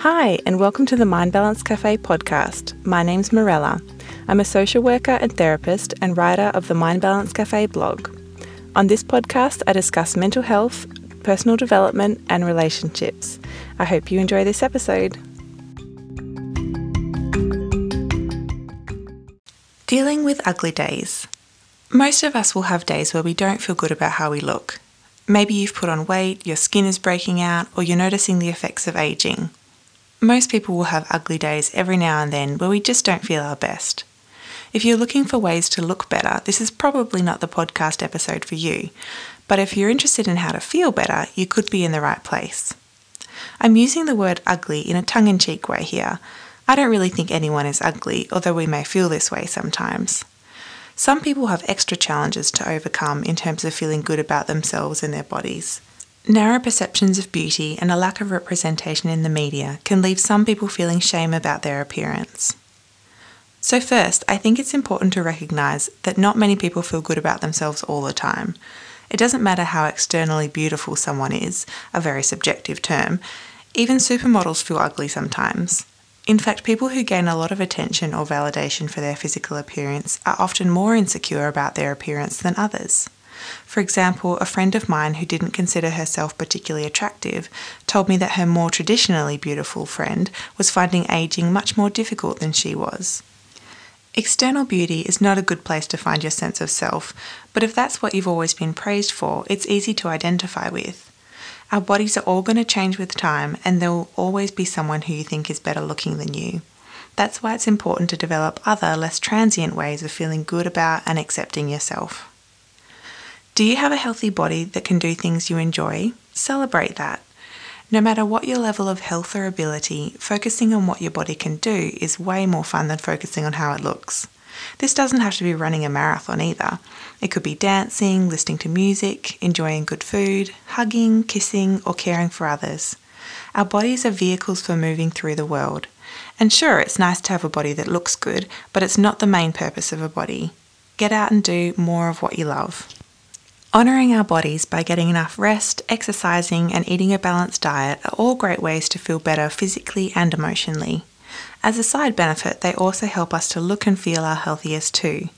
Hi, and welcome to the Mind Balance Cafe podcast. My name's Morella. I'm a social worker and therapist and writer of the Mind Balance Cafe blog. On this podcast, I discuss mental health, personal development, and relationships. I hope you enjoy this episode. Dealing with ugly days. Most of us will have days where we don't feel good about how we look. Maybe you've put on weight, your skin is breaking out, or you're noticing the effects of aging. Most people will have ugly days every now and then where we just don't feel our best. If you're looking for ways to look better, this is probably not the podcast episode for you. But if you're interested in how to feel better, you could be in the right place. I'm using the word ugly in a tongue in cheek way here. I don't really think anyone is ugly, although we may feel this way sometimes. Some people have extra challenges to overcome in terms of feeling good about themselves and their bodies. Narrow perceptions of beauty and a lack of representation in the media can leave some people feeling shame about their appearance. So, first, I think it's important to recognise that not many people feel good about themselves all the time. It doesn't matter how externally beautiful someone is, a very subjective term, even supermodels feel ugly sometimes. In fact, people who gain a lot of attention or validation for their physical appearance are often more insecure about their appearance than others. For example, a friend of mine who didn't consider herself particularly attractive told me that her more traditionally beautiful friend was finding aging much more difficult than she was. External beauty is not a good place to find your sense of self, but if that's what you've always been praised for, it's easy to identify with. Our bodies are all going to change with time, and there will always be someone who you think is better looking than you. That's why it's important to develop other, less transient ways of feeling good about and accepting yourself. Do you have a healthy body that can do things you enjoy? Celebrate that. No matter what your level of health or ability, focusing on what your body can do is way more fun than focusing on how it looks. This doesn't have to be running a marathon either. It could be dancing, listening to music, enjoying good food, hugging, kissing, or caring for others. Our bodies are vehicles for moving through the world. And sure, it's nice to have a body that looks good, but it's not the main purpose of a body. Get out and do more of what you love. Honouring our bodies by getting enough rest, exercising, and eating a balanced diet are all great ways to feel better physically and emotionally. As a side benefit, they also help us to look and feel our healthiest too.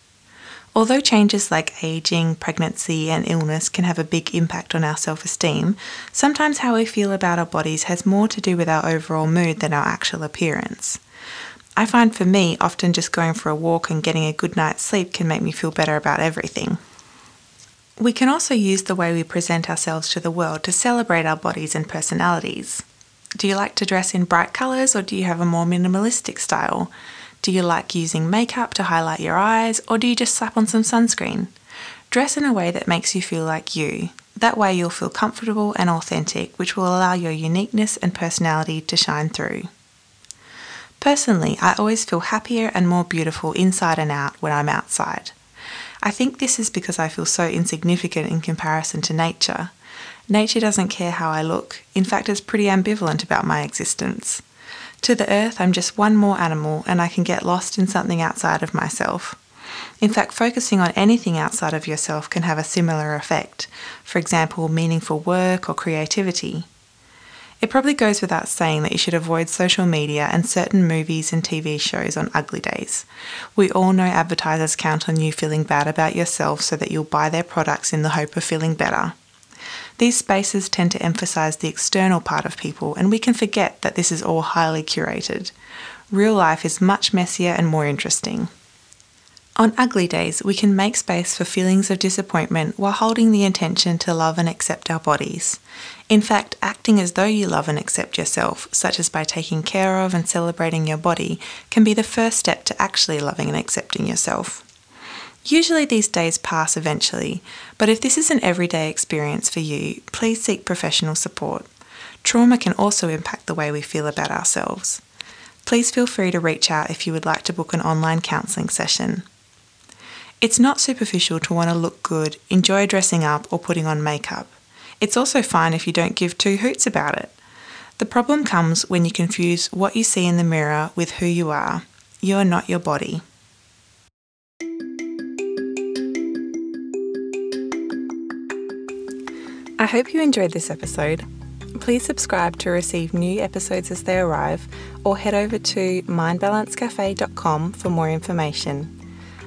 Although changes like aging, pregnancy, and illness can have a big impact on our self esteem, sometimes how we feel about our bodies has more to do with our overall mood than our actual appearance. I find for me, often just going for a walk and getting a good night's sleep can make me feel better about everything. We can also use the way we present ourselves to the world to celebrate our bodies and personalities. Do you like to dress in bright colours or do you have a more minimalistic style? Do you like using makeup to highlight your eyes or do you just slap on some sunscreen? Dress in a way that makes you feel like you. That way you'll feel comfortable and authentic, which will allow your uniqueness and personality to shine through. Personally, I always feel happier and more beautiful inside and out when I'm outside. I think this is because I feel so insignificant in comparison to nature. Nature doesn't care how I look, in fact, it's pretty ambivalent about my existence. To the earth, I'm just one more animal and I can get lost in something outside of myself. In fact, focusing on anything outside of yourself can have a similar effect, for example, meaningful work or creativity. It probably goes without saying that you should avoid social media and certain movies and TV shows on ugly days. We all know advertisers count on you feeling bad about yourself so that you'll buy their products in the hope of feeling better. These spaces tend to emphasize the external part of people, and we can forget that this is all highly curated. Real life is much messier and more interesting. On ugly days, we can make space for feelings of disappointment while holding the intention to love and accept our bodies. In fact, acting as though you love and accept yourself, such as by taking care of and celebrating your body, can be the first step to actually loving and accepting yourself. Usually these days pass eventually, but if this is an everyday experience for you, please seek professional support. Trauma can also impact the way we feel about ourselves. Please feel free to reach out if you would like to book an online counselling session. It's not superficial to want to look good, enjoy dressing up, or putting on makeup. It's also fine if you don't give two hoots about it. The problem comes when you confuse what you see in the mirror with who you are. You are not your body. I hope you enjoyed this episode. Please subscribe to receive new episodes as they arrive or head over to mindbalancecafe.com for more information.